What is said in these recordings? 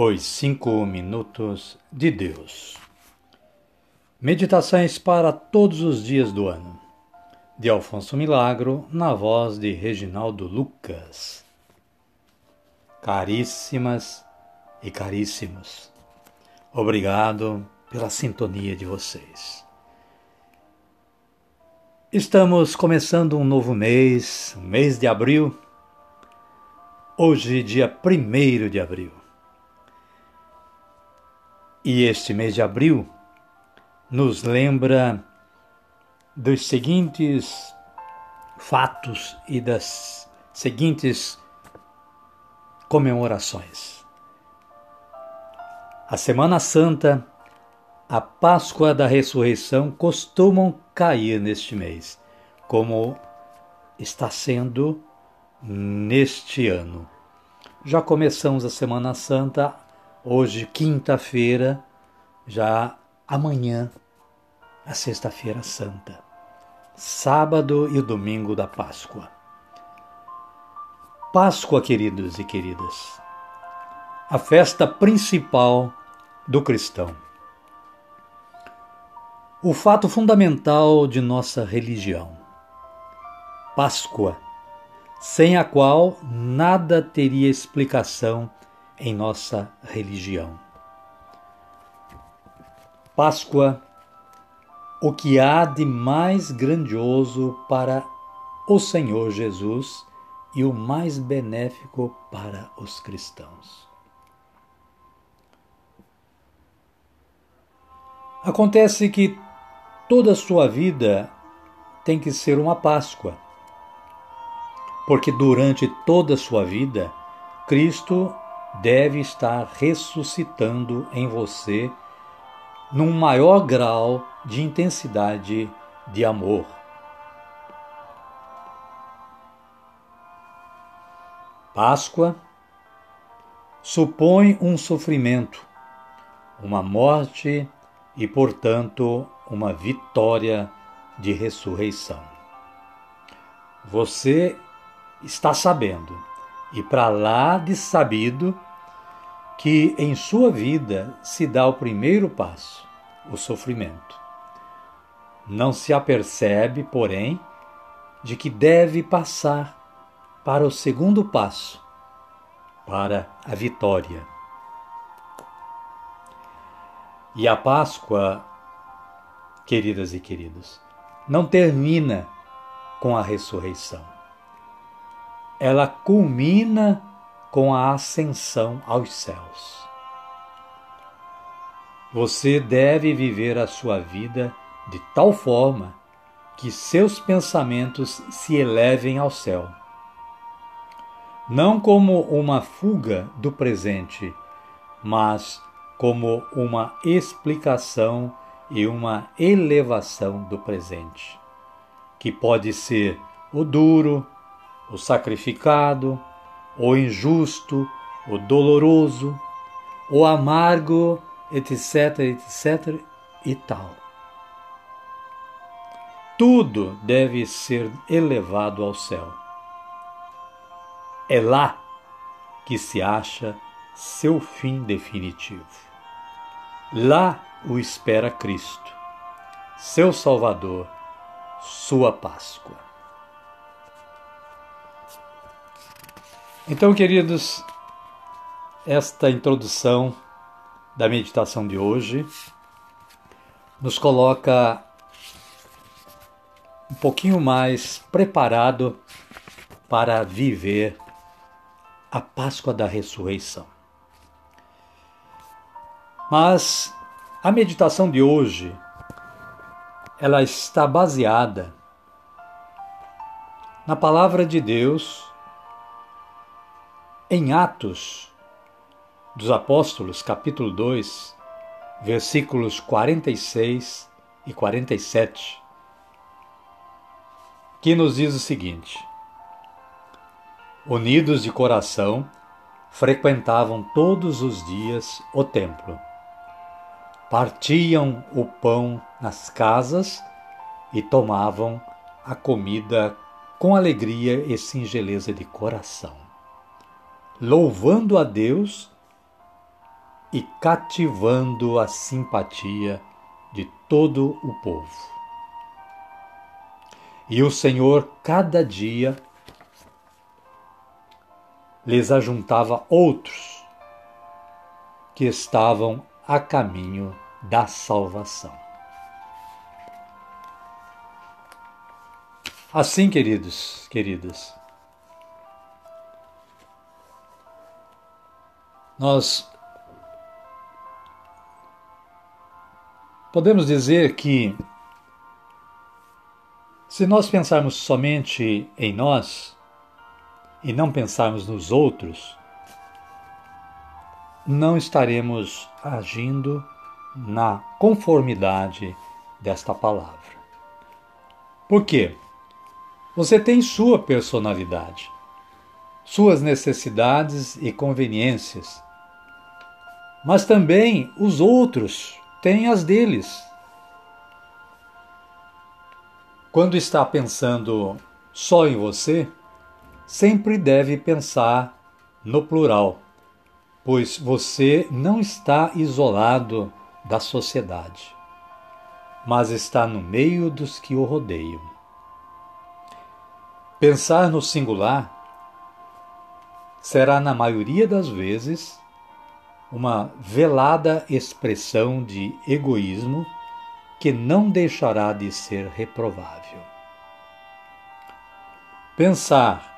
Os Cinco Minutos de Deus. Meditações para todos os dias do ano. De Alfonso Milagro, na voz de Reginaldo Lucas. Caríssimas e caríssimos, obrigado pela sintonia de vocês. Estamos começando um novo mês, mês de abril. Hoje, dia 1 de abril. E este mês de abril nos lembra dos seguintes fatos e das seguintes comemorações. A Semana Santa, a Páscoa da Ressurreição costumam cair neste mês, como está sendo neste ano. Já começamos a Semana Santa Hoje, quinta-feira, já amanhã, a Sexta-feira Santa, sábado e o domingo da Páscoa. Páscoa, queridos e queridas, a festa principal do cristão. O fato fundamental de nossa religião. Páscoa, sem a qual nada teria explicação em nossa religião. Páscoa, o que há de mais grandioso para o Senhor Jesus e o mais benéfico para os cristãos. Acontece que toda a sua vida tem que ser uma Páscoa, porque durante toda a sua vida, Cristo deve estar ressuscitando em você num maior grau de intensidade de amor. Páscoa supõe um sofrimento, uma morte e, portanto, uma vitória de ressurreição. Você está sabendo e para lá de sabido que em sua vida se dá o primeiro passo, o sofrimento. Não se apercebe, porém, de que deve passar para o segundo passo, para a vitória. E a Páscoa, queridas e queridos, não termina com a ressurreição ela culmina com a ascensão aos céus. Você deve viver a sua vida de tal forma que seus pensamentos se elevem ao céu. Não como uma fuga do presente, mas como uma explicação e uma elevação do presente, que pode ser o duro, o sacrificado, o injusto, o doloroso, o amargo, etc, etc e tal. Tudo deve ser elevado ao céu. É lá que se acha seu fim definitivo. Lá o espera Cristo, seu Salvador, sua Páscoa. Então, queridos, esta introdução da meditação de hoje nos coloca um pouquinho mais preparado para viver a Páscoa da Ressurreição. Mas a meditação de hoje ela está baseada na palavra de Deus em Atos dos Apóstolos, capítulo 2, versículos 46 e 47, que nos diz o seguinte: Unidos de coração, frequentavam todos os dias o templo. Partiam o pão nas casas e tomavam a comida com alegria e singeleza de coração louvando a Deus e cativando a simpatia de todo o povo. E o Senhor, cada dia, lhes ajuntava outros que estavam a caminho da salvação. Assim, queridos, queridas, nós podemos dizer que se nós pensarmos somente em nós e não pensarmos nos outros, não estaremos agindo na conformidade desta palavra. Por quê? Você tem sua personalidade, suas necessidades e conveniências, mas também os outros têm as deles. Quando está pensando só em você, sempre deve pensar no plural, pois você não está isolado da sociedade, mas está no meio dos que o rodeiam. Pensar no singular será, na maioria das vezes, uma velada expressão de egoísmo que não deixará de ser reprovável. Pensar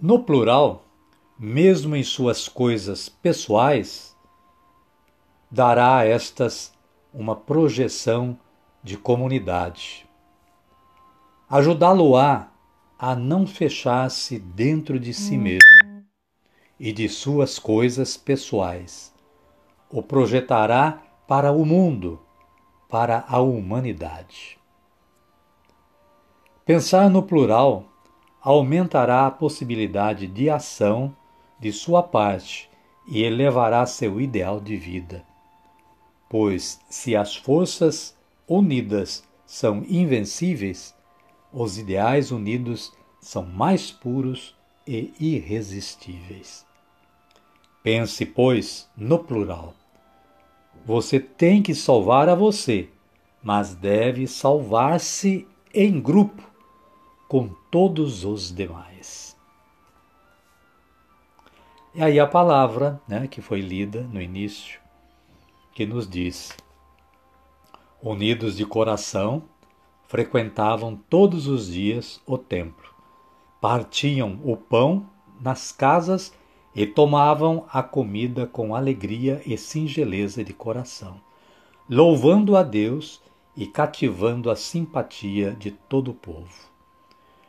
no plural, mesmo em suas coisas pessoais, dará a estas uma projeção de comunidade ajudá-lo-á a não fechar-se dentro de si hum. mesmo e de suas coisas pessoais. O projetará para o mundo, para a humanidade. Pensar no plural aumentará a possibilidade de ação de sua parte e elevará seu ideal de vida. Pois, se as forças unidas são invencíveis, os ideais unidos são mais puros e irresistíveis. Pense, pois, no plural. Você tem que salvar a você, mas deve salvar-se em grupo com todos os demais. E aí a palavra, né, que foi lida no início, que nos diz: unidos de coração, frequentavam todos os dias o templo. Partiam o pão nas casas e tomavam a comida com alegria e singeleza de coração, louvando a Deus e cativando a simpatia de todo o povo.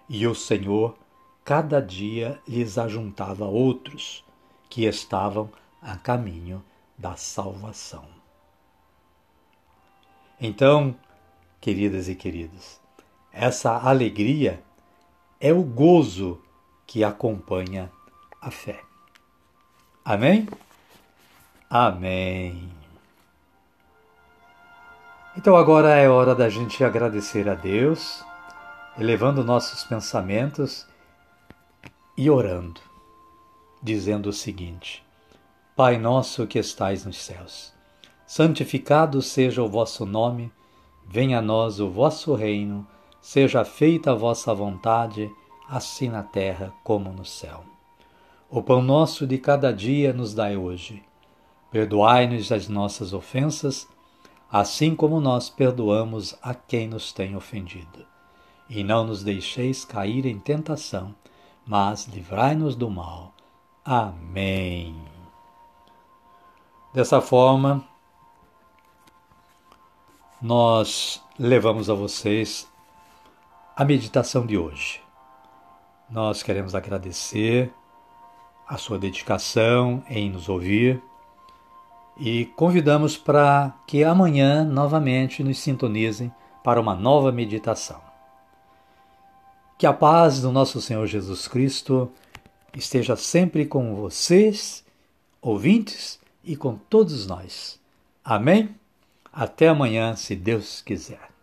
E o Senhor cada dia lhes ajuntava outros que estavam a caminho da salvação. Então, queridas e queridos. Essa alegria é o gozo que acompanha a fé. Amém? Amém. Então agora é hora da gente agradecer a Deus, elevando nossos pensamentos e orando, dizendo o seguinte: Pai nosso que estais nos céus, santificado seja o vosso nome Venha a nós o vosso reino, seja feita a vossa vontade, assim na terra como no céu. O pão nosso de cada dia nos dai hoje. Perdoai-nos as nossas ofensas, assim como nós perdoamos a quem nos tem ofendido. E não nos deixeis cair em tentação, mas livrai-nos do mal. Amém. Dessa forma, nós levamos a vocês a meditação de hoje. Nós queremos agradecer a sua dedicação em nos ouvir e convidamos para que amanhã novamente nos sintonizem para uma nova meditação. Que a paz do nosso Senhor Jesus Cristo esteja sempre com vocês, ouvintes, e com todos nós. Amém? Até amanhã, se Deus quiser.